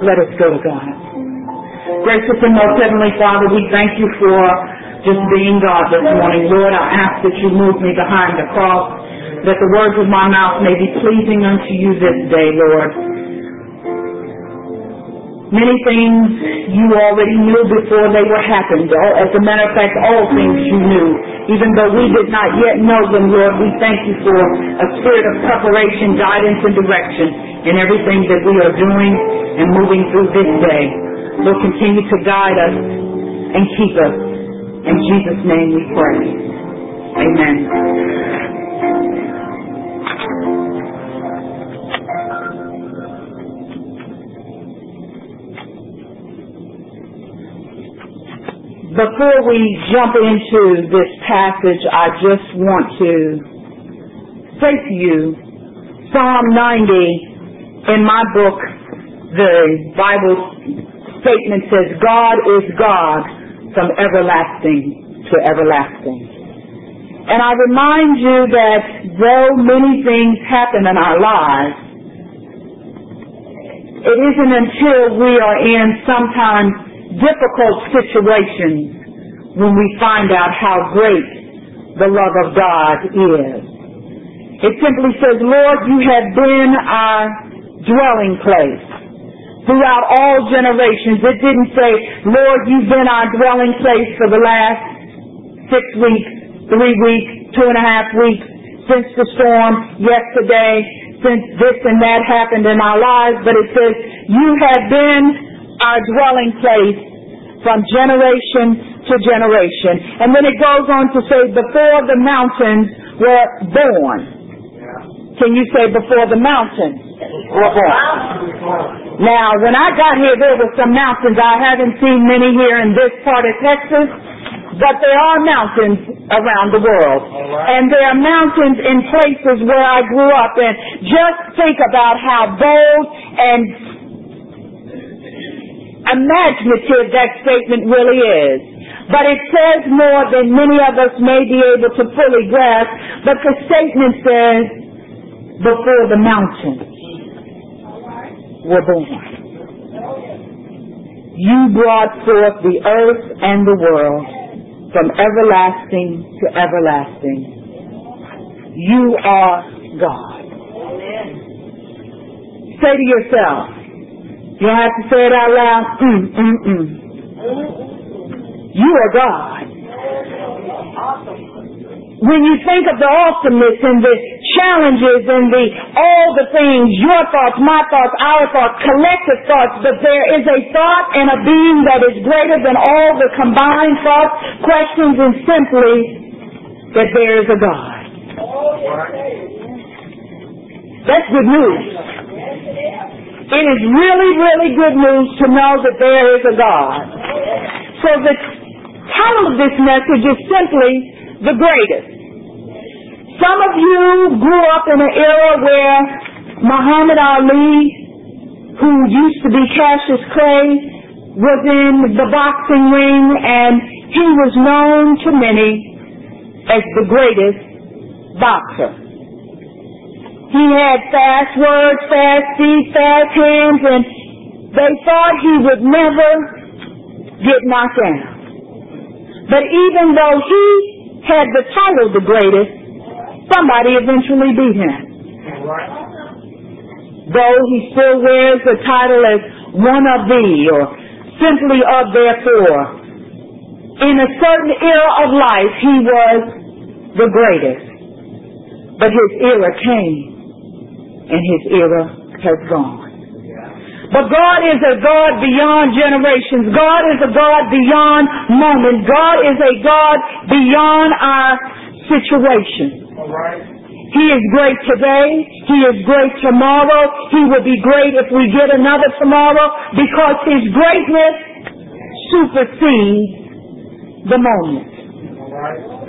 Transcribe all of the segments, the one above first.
Let us go God. Gracious and most heavenly Father, we thank you for just being God this morning. Lord, I ask that you move me behind the cross, that the words of my mouth may be pleasing unto you this day, Lord. Many things you already knew before they were happened. As a matter of fact, all things you knew. Even though we did not yet know them, Lord, we thank you for a spirit of preparation, guidance, and direction in everything that we are doing and moving through this day. Lord, continue to guide us and keep us. In Jesus' name we pray. Amen. Before we jump into this passage, I just want to say to you, Psalm 90, in my book, the Bible statement says, God is God from everlasting to everlasting. And I remind you that though many things happen in our lives, it isn't until we are in sometimes difficult situations when we find out how great the love of God is. It simply says, Lord, you have been our dwelling place throughout all generations. It didn't say, Lord, you've been our dwelling place for the last six weeks, three weeks, two and a half weeks, since the storm, yesterday, since this and that happened in our lives, but it says, you have been our dwelling place from generation to generation. And then it goes on to say, before the mountains were born. Can you say before the mountains were born? Now, when I got here, there were some mountains. I haven't seen many here in this part of Texas, but there are mountains around the world. And there are mountains in places where I grew up. And just think about how bold and imaginative that statement really is. But it says more than many of us may be able to fully grasp. But the statement says, before the mountains were born. You brought forth the earth and the world from everlasting to everlasting. You are God. Say to yourself, you have to say it out loud. Mm, mm, mm. You are God. When you think of the awesomeness and the challenges and the all the things, your thoughts, my thoughts, our thoughts, collective thoughts, but there is a thought and a being that is greater than all the combined thoughts, questions, and simply that there is a God. That's good news. It is really, really good news to know that there is a God. So the title of this message is simply the greatest. Some of you grew up in an era where Muhammad Ali, who used to be Cassius Clay, was in the boxing ring and he was known to many as the greatest boxer. He had fast words, fast feet, fast hands, and they thought he would never get knocked down. But even though he had the title the greatest, somebody eventually beat him. Though he still wears the title as one of the or simply of therefore. In a certain era of life, he was the greatest. But his era came and his era has gone. But God is a God beyond generations. God is a God beyond moment. God is a God beyond our situation. He is great today. He is great tomorrow. He will be great if we get another tomorrow because His greatness supersedes the moment.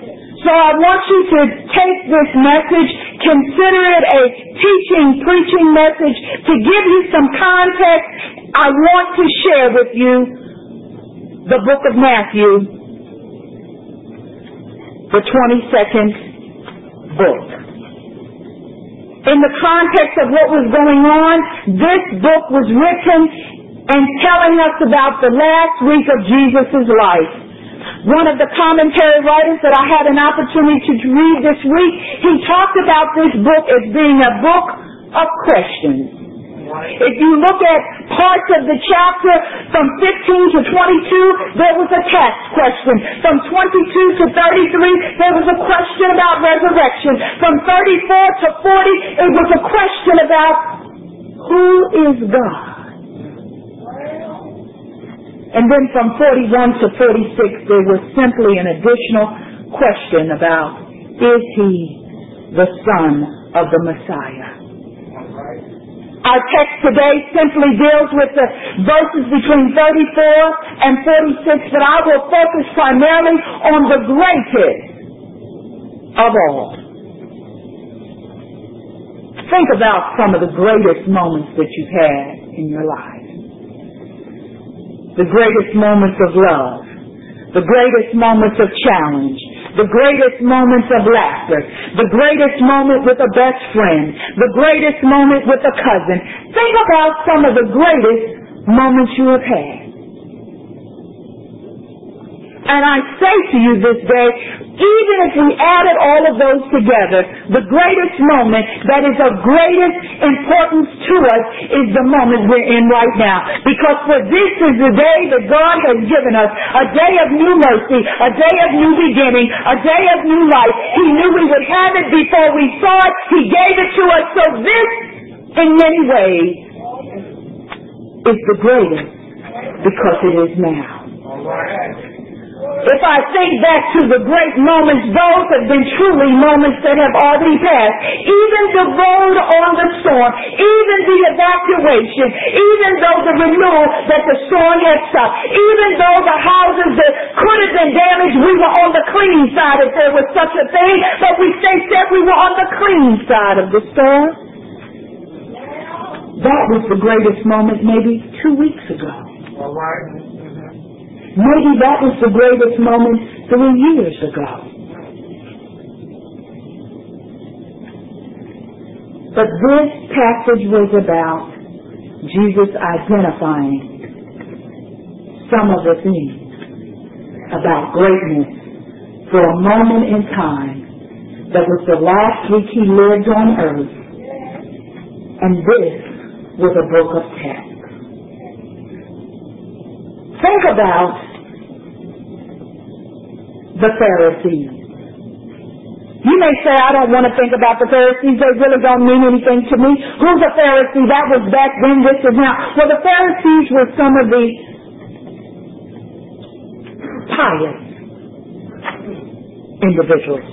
So I want you to take this message, consider it a teaching, preaching message to give you some context. I want to share with you the book of Matthew, the 22nd book. in the context of what was going on, this book was written and telling us about the last week of Jesus' life. One of the commentary writers that I had an opportunity to read this week, he talked about this book as being a book of questions. If you look at parts of the chapter from 15 to 22, there was a tax question. From 22 to 33, there was a question about resurrection. From 34 to 40, it was a question about who is God. And then from 41 to 46, there was simply an additional question about, is he the son of the Messiah? Our text today simply deals with the verses between 34 and 46, but I will focus primarily on the greatest of all. Think about some of the greatest moments that you've had in your life. The greatest moments of love. The greatest moments of challenge the greatest moments of laughter, the greatest moment with a best friend, the greatest moment with a cousin. Think about some of the greatest moments you have had. And I say to you this day, even if we added all of those together, the greatest moment that is of greatest importance to us is the moment we're in right now. Because for this is the day that God has given us, a day of new mercy, a day of new beginning, a day of new life. He knew we would have it before we saw it. He gave it to us. So this, in many ways, is the greatest because it is now. If I think back to the great moments, those have been truly moments that have already passed. Even the road on the storm, even the evacuation, even though the renewal that the storm had stopped, even though the houses that could have been damaged, we were on the clean side if there was such a thing, but we said we were on the clean side of the storm. That was the greatest moment maybe two weeks ago. All right. Maybe that was the greatest moment three years ago. But this passage was about Jesus identifying some of the things about greatness for a moment in time that was the last week he lived on earth. And this was a book of text. Think about the Pharisees. You may say, I don't want to think about the Pharisees. They really don't mean anything to me. Who's a Pharisee? That was back then, this is now. Well, the Pharisees were some of the pious individuals.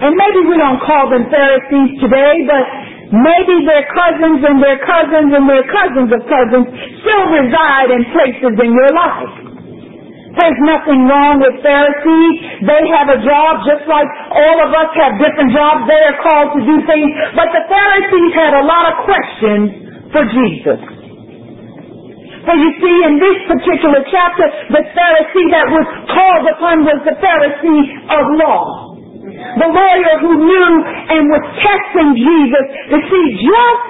And maybe we don't call them Pharisees today, but Maybe their cousins and their cousins and their cousins of cousins still reside in places in your life. There's nothing wrong with Pharisees. They have a job just like all of us have different jobs. They are called to do things. But the Pharisees had a lot of questions for Jesus. For you see, in this particular chapter, the Pharisee that was called upon was the Pharisee of law the lawyer who knew and was testing Jesus to see just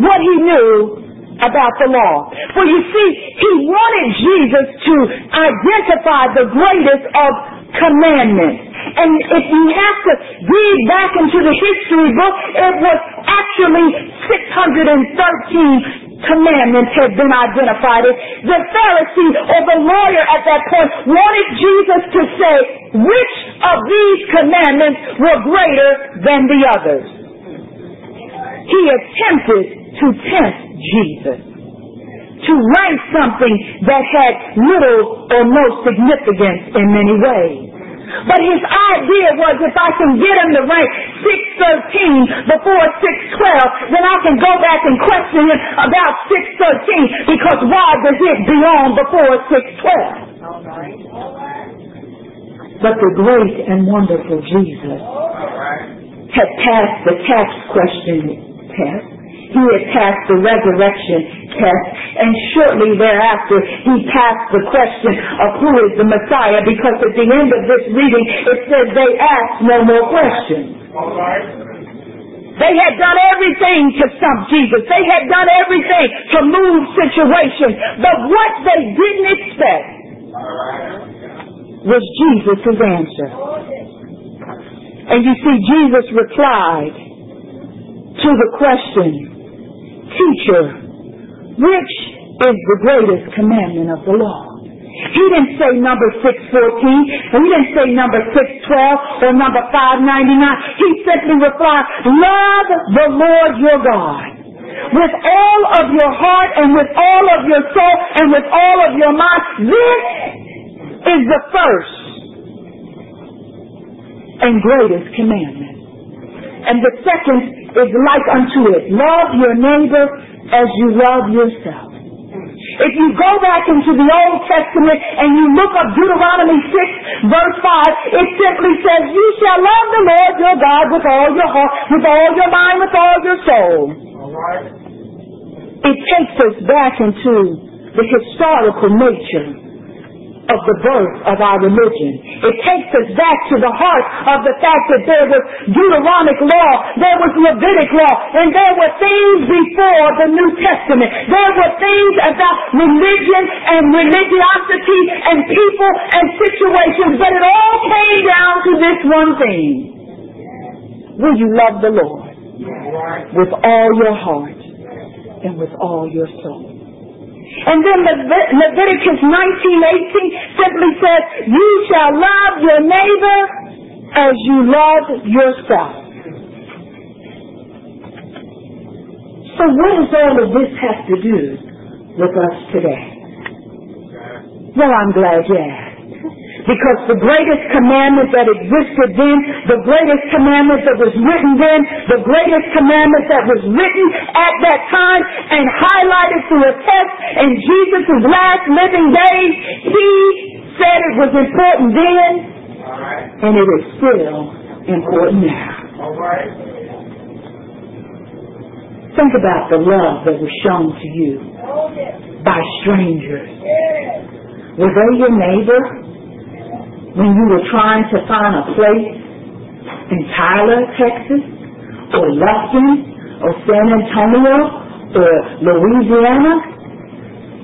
what he knew about the law. For you see, he wanted Jesus to identify the greatest of commandments. And if you have to read back into the history book, it was actually 613 commandments had been identified. The Pharisee or the lawyer at that point wanted Jesus to say which of these commandments were greater than the others. He attempted to test Jesus to rank something that had little or no significance in many ways. But his idea was if I can get him to rank 613 before 612, then I can go back and question him about 613 because why does it belong before 612? But the great and wonderful Jesus had passed the tax question test. He had passed the resurrection test, and shortly thereafter he passed the question of who is the Messiah because at the end of this reading it says they asked no more questions. They had done everything to stump Jesus. They had done everything to move situations. But what they didn't expect was Jesus' answer. And you see, Jesus replied to the question, Teacher, which is the greatest commandment of the law? He didn't say number 614, and he didn't say number 612 or number 599. He simply replied, Love the Lord your God with all of your heart and with all of your soul and with all of your mind. This is the first and greatest commandment. And the second is like unto it. Love your neighbor as you love yourself. If you go back into the Old Testament and you look up Deuteronomy 6 verse 5, it simply says, you shall love the Lord your God with all your heart, with all your mind, with all your soul. It takes us back into the historical nature of the birth of our religion. It takes us back to the heart of the fact that there was Deuteronomic law, there was Levitic law, and there were things before the New Testament. There were things about religion and religiosity and people and situations, but it all came down to this one thing. Will you love the Lord with all your heart and with all your soul? And then Leviticus 19:18 simply says, "You shall love your neighbor as you love yourself." So what does all of this have to do with us today? Well, I'm glad you asked. Because the greatest commandment that existed then, the greatest commandment that was written then, the greatest commandment that was written at that time and highlighted through a text in Jesus' last living days, he said it was important then, and it is still important now. Think about the love that was shown to you by strangers. Were they your neighbor? When you were trying to find a place in Tyler, Texas, or Lufkin, or San Antonio, or Louisiana,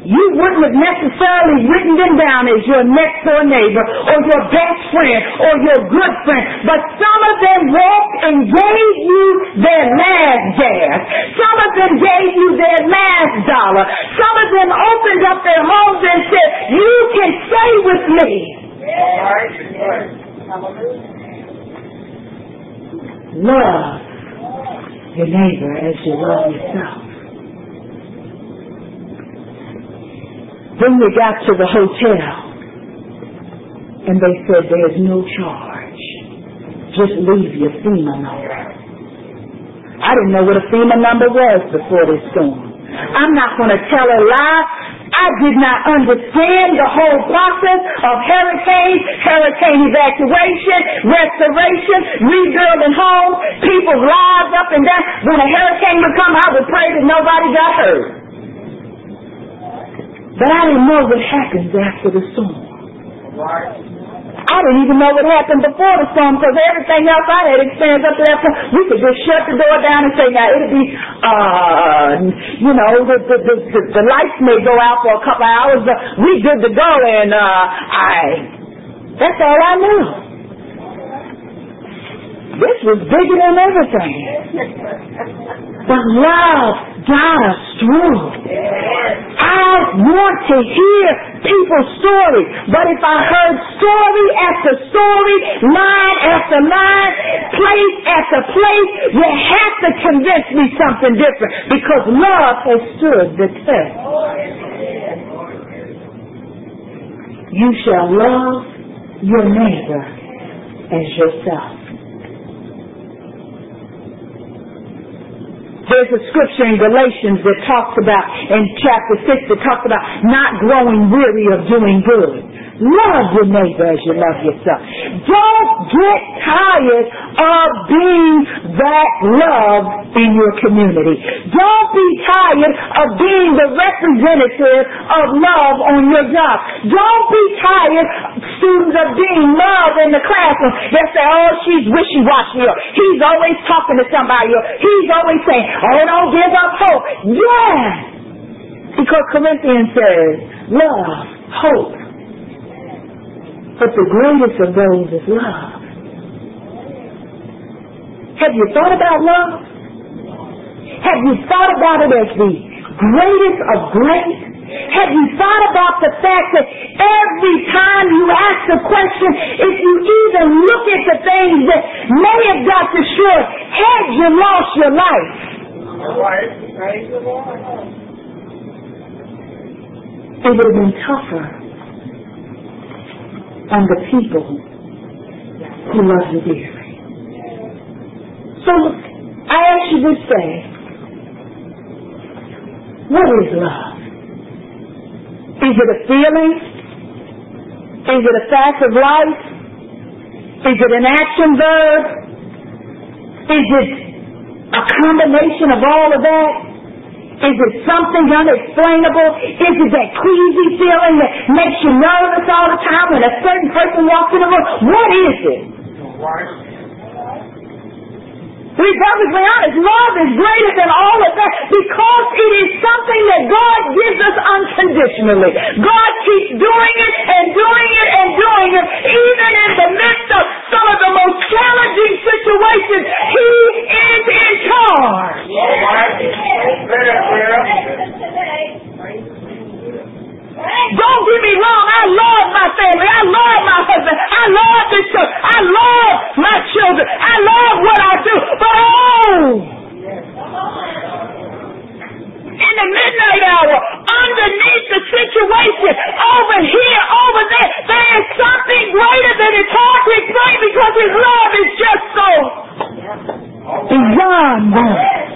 you wouldn't have necessarily written them down as your next door neighbor or your best friend or your good friend, but some of them walked and gave you their last gas. Some of them gave you their last dollar. Some of them opened up their homes and said, you can stay with me. Love your neighbor as you love yourself. Then we got to the hotel and they said there's no charge. Just leave your FEMA number. I didn't know what a FEMA number was before this storm. I'm not going to tell a lie. I did not understand the whole process of hurricanes, hurricane evacuation, restoration, rebuilding homes, people's lives up and down. When a hurricane would come, I would pray that nobody got hurt. But I didn't know what happens after the storm. I didn't even know what happened before the storm because everything else I had experienced up to that point, we could just shut the door down and say, now it'll be, uh, you know, the, the, the, the, the lights may go out for a couple of hours, but we good to go and, uh, I, that's all I knew. This was bigger than everything. But love got us through. I want to hear people's stories, but if I heard story after story, line after line, place after place, you have to convince me something different because love has stood the test. You shall love your neighbor as yourself. There's a scripture in Galatians that talks about, in chapter 6, that talks about not growing weary of doing good. Love your neighbor as you love yourself. Don't get tired of being that love in your community. Don't be tired of being the representative of love on your job. Don't be tired students of being love in the classroom, they say, oh, she's wishy-washy, or he's always talking to somebody, or he's always saying, oh, don't give up hope. Yes! Because Corinthians says, love, hope. But the greatest of those is love. Have you thought about love? Have you thought about it as the greatest of great? Have you thought about the fact that every time you ask a question, if you even look at the things that may have got destroyed, had you lost your life? It would have been tougher on the people who love you dearly. So I actually you this day, what is love? Is it a feeling? Is it a fact of life? Is it an action verb? Is it a combination of all of that? Is it something unexplainable? Is it that queasy feeling that makes you nervous all the time when a certain person walks in the room? What is it? We perfectly honest. Love is greater than all of that because it is something that God gives us unconditionally. God keeps doing it and doing it and doing it even in the midst of some of the most challenging situations. He is in charge. Don't get me wrong, I love my family, I love my husband, I love this church, I love my children, I love what I do, but oh! In the midnight hour, underneath the situation, over here, over there, there is something greater than it's hard to explain because His love is just so beyond that.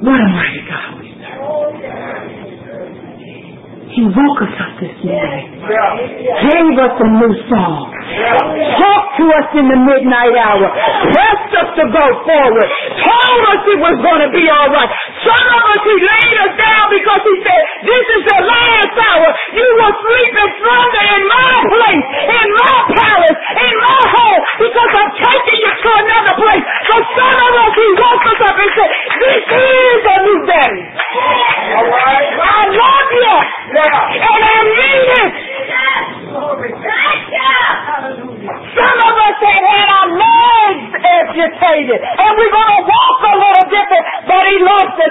What a mighty God we serve. He woke us up this morning, gave us a new song, talked to us in the midnight hour, pressed us to go forward, told us it was going to be all right. Some of us, He laid us down because He said, this is the last hour. You will sleep in slumber in my place, in my palace, in my home, because I'm taking you to another place. For some of us, He woke us up and said, this is a new day. All right. I love you. Yeah. And I need it. Some of us have had our legs amputated and we're going to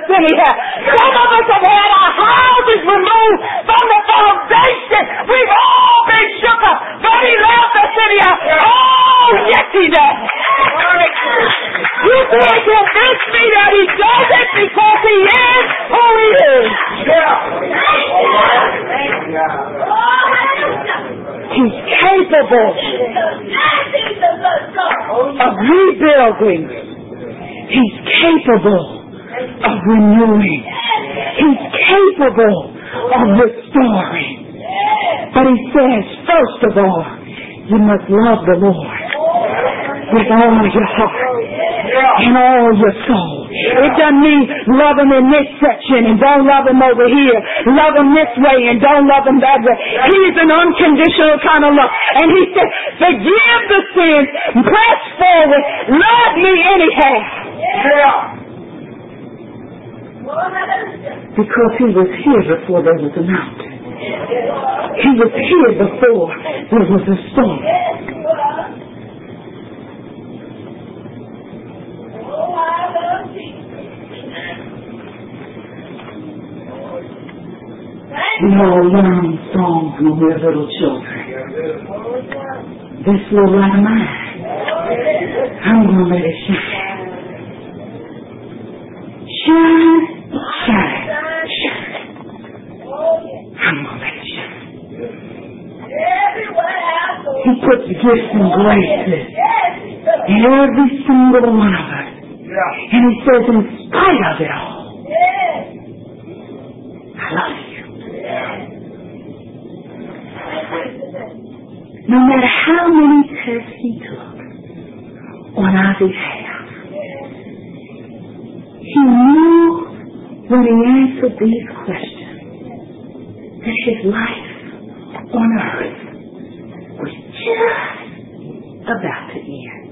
he loves us. Some of us have had our houses removed from the foundation. We've all been shook up, but he loves us anyhow. Oh, yes he does. You can't convince me that he does it because he is who he is. He's capable of rebuilding. He's capable renewing. He's capable of restoring. But he says, first of all, you must love the Lord with all your heart and all your soul. It doesn't mean love him in this section and don't love him over here. Love him this way and don't love him that way. He's an unconditional kind of love. And he said, forgive the sins, press forward, love me anyhow. Because he was here before there was a mountain. He was here before there was a storm. We all learn songs when we're little children. This little light of mine, I'm going to let it shine. Shine, shine. I'm going to let it shine. He puts gifts and graces in every single one of us. And he says, in spite of it all, I love you. No matter how many tests he took on our behalf, he knew when he answered these questions that his life on earth was just about to end.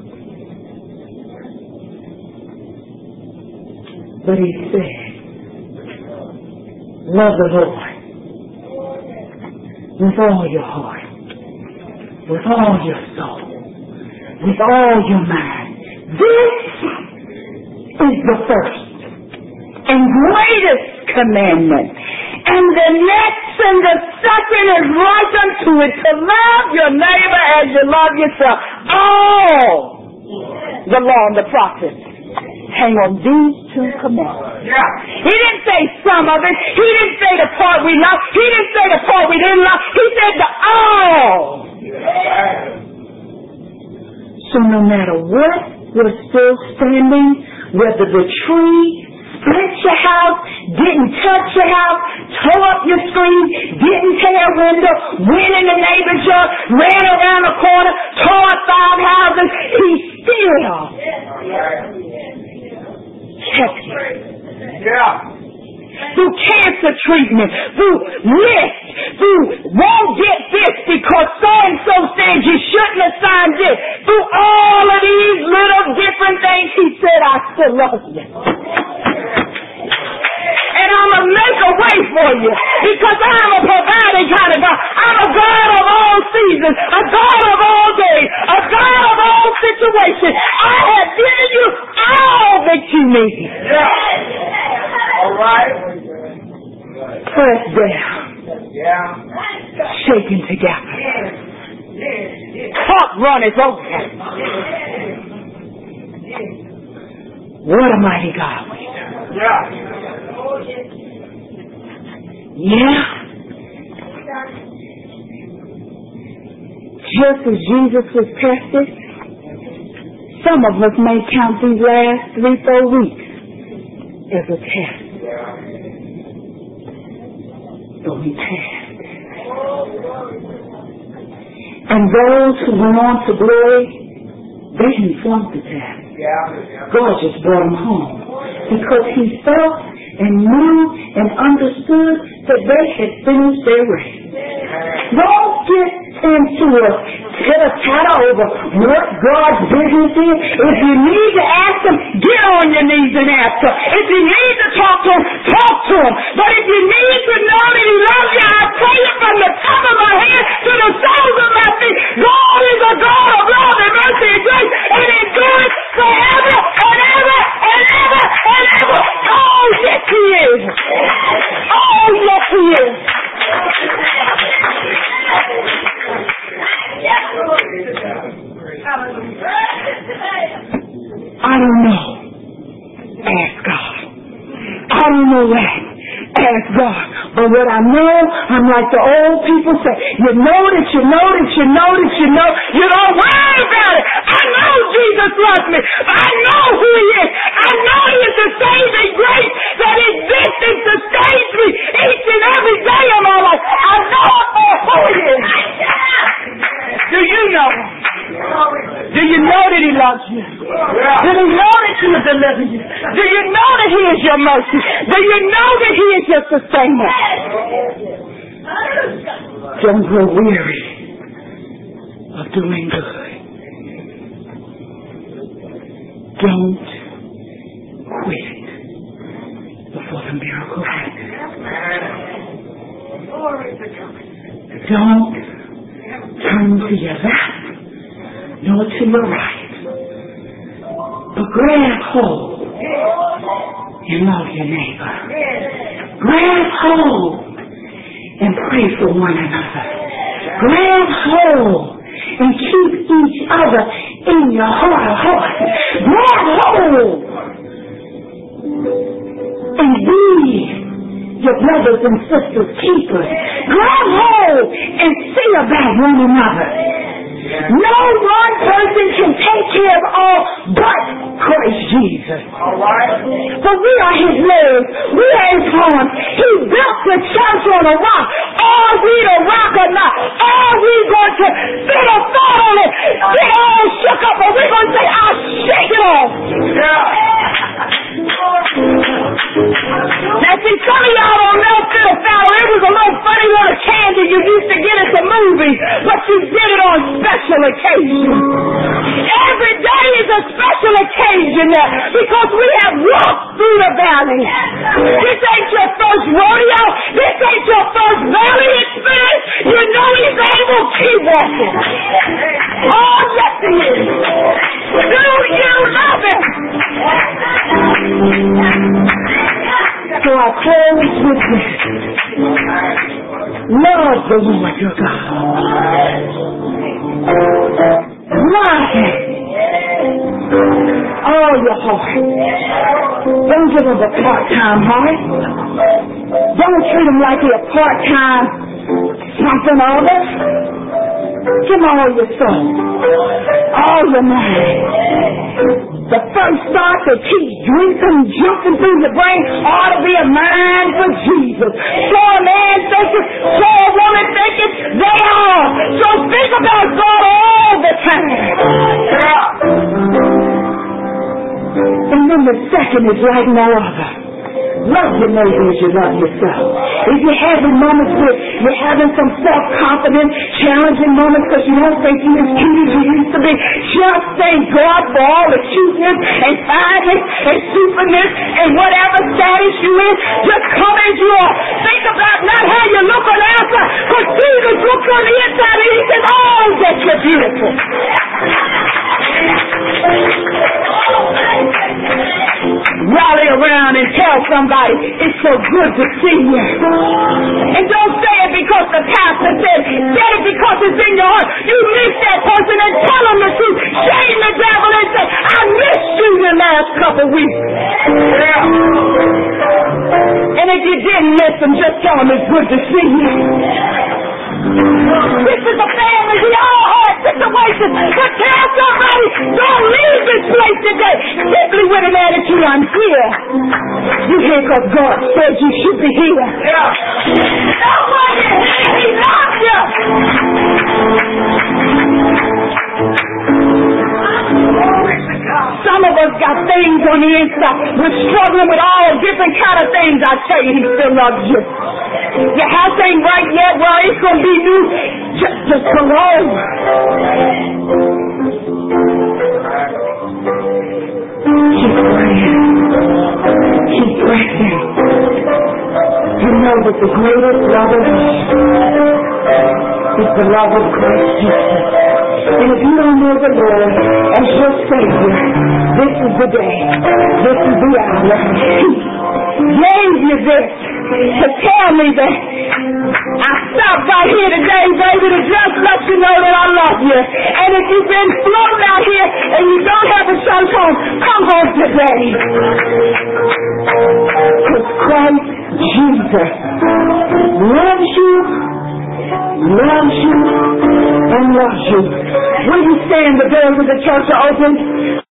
But he said, love the Lord with all your heart, with all your soul, with all your mind. This is the first and greatest commandment. And the next and the second is right unto it to love your neighbor as you love yourself. All the law and the prophets hang on these two commandments. Yeah. He didn't say some of it. He didn't say the part we love. He didn't say the part we didn't love. He said the all. So no matter what, we're still standing, whether the tree split your house, didn't touch your house, tore up your screen, didn't tear a window, went in the neighbor's yard, ran around the corner, tore up five houses, he still yeah. Through cancer treatment, through list, through won't get this because so and so said you shouldn't have signed this. Through all of these little different things, he said, I still love you. And I'm going to make a way for you because I'm a providing kind of God. I'm a God of all seasons, a God of all days, a God of all situations. I have given you all that you need. Yeah. All right. Press down. Yeah. Shaking together. Cup runneth over. What a mighty God we serve. Yeah. Yeah. Just as Jesus was tested, some of us may count these last three, four weeks as a test. But we passed. And those who went on to glory, they flunk the test. God just brought them home because he felt and knew and understood that they had finished their race. Into a get a title over what God's business is. If you need to ask him, get on your knees and ask him. If you need to talk to him, talk to him. But if you need to know that he loves you, I pray you from the top of my head to the soles of my feet. God is a God of love and mercy and grace and endurance forever and ever and ever and ever. Oh, yes he is. Oh, yes he is. I don't know. Ask God. I don't know that. Ask God. But what I know, I'm like the old people say, you know that you know that you know that you know, you don't worry about it. I know Jesus loves me. I know who he is. I know he is the saving grace that exists and sustains me each and every day of my life. I know who he is. Do you know Do you know that He loves you? Do you know that He will deliver you? Do you know that He is your mercy? Do you know that He is your sustainer? Don't grow weary of doing good. Don't quit before the miracle happens. Don't turn to your left nor to your right. But grab hold and love your neighbor. Grab hold and pray for one another. Grab hold and keep each other in your heart of hearts. Grab hold and be your brothers and sisters keepers. Grab hold and see about one another. No one person can take care of all but Christ Jesus. For we are his legs. We are his arms. He built the church on a rock. Are we the rock or not? Are we going to fit a thought on it? Get Him a part-time heart. Don't treat him like he's a part-time something or other. Give him all your soul. All your mind. The first thought that keeps drinking, jumping through the brain ought to be a mind for Jesus. So a man thinking, so a woman thinking, they are. So think about God all the time. And then the second is like no other. Love your neighbor as you love yourself. If you're having moments where you're having some self-confidence, challenging moments because you don't think you're as cute as you used to be, just thank God for all the cuteness and fineness and superness and whatever status you in. Just come as you are. Think about not how you look on the outside, because Jesus looks on the inside and he says, oh, that you're beautiful. Somebody, it's so good to see you. And don't say it because the pastor said, say it because it's in your heart. You miss that person and tell them the truth. Shame the devil and say, I missed you the last couple weeks. And if you didn't miss them, just tell them it's good to see you. This is a family. We all have situations. But tell somebody, don't leave this place today simply with an attitude, I'm here. You here because God said you should be here. Yeah. Nobody, He loves you. Some of us got things on the inside. We're struggling with all different kind of things. I tell you, He still loves you. Your house ain't right yet. Well, it's going to be new. Just, just come home. Keep praying. Keep pressing. You know that the greatest love of is the love of Christ Jesus. And if you don't know the Lord as your Savior, this is the day. This is the hour. He gave you this to tell me that I stopped right here today, baby, to just let you know that I love you. And if you've been floating out here and you don't have a son home, come home today. Because Christ Jesus loves you, loves you, and loves you. Will you stand? The doors of the church are open.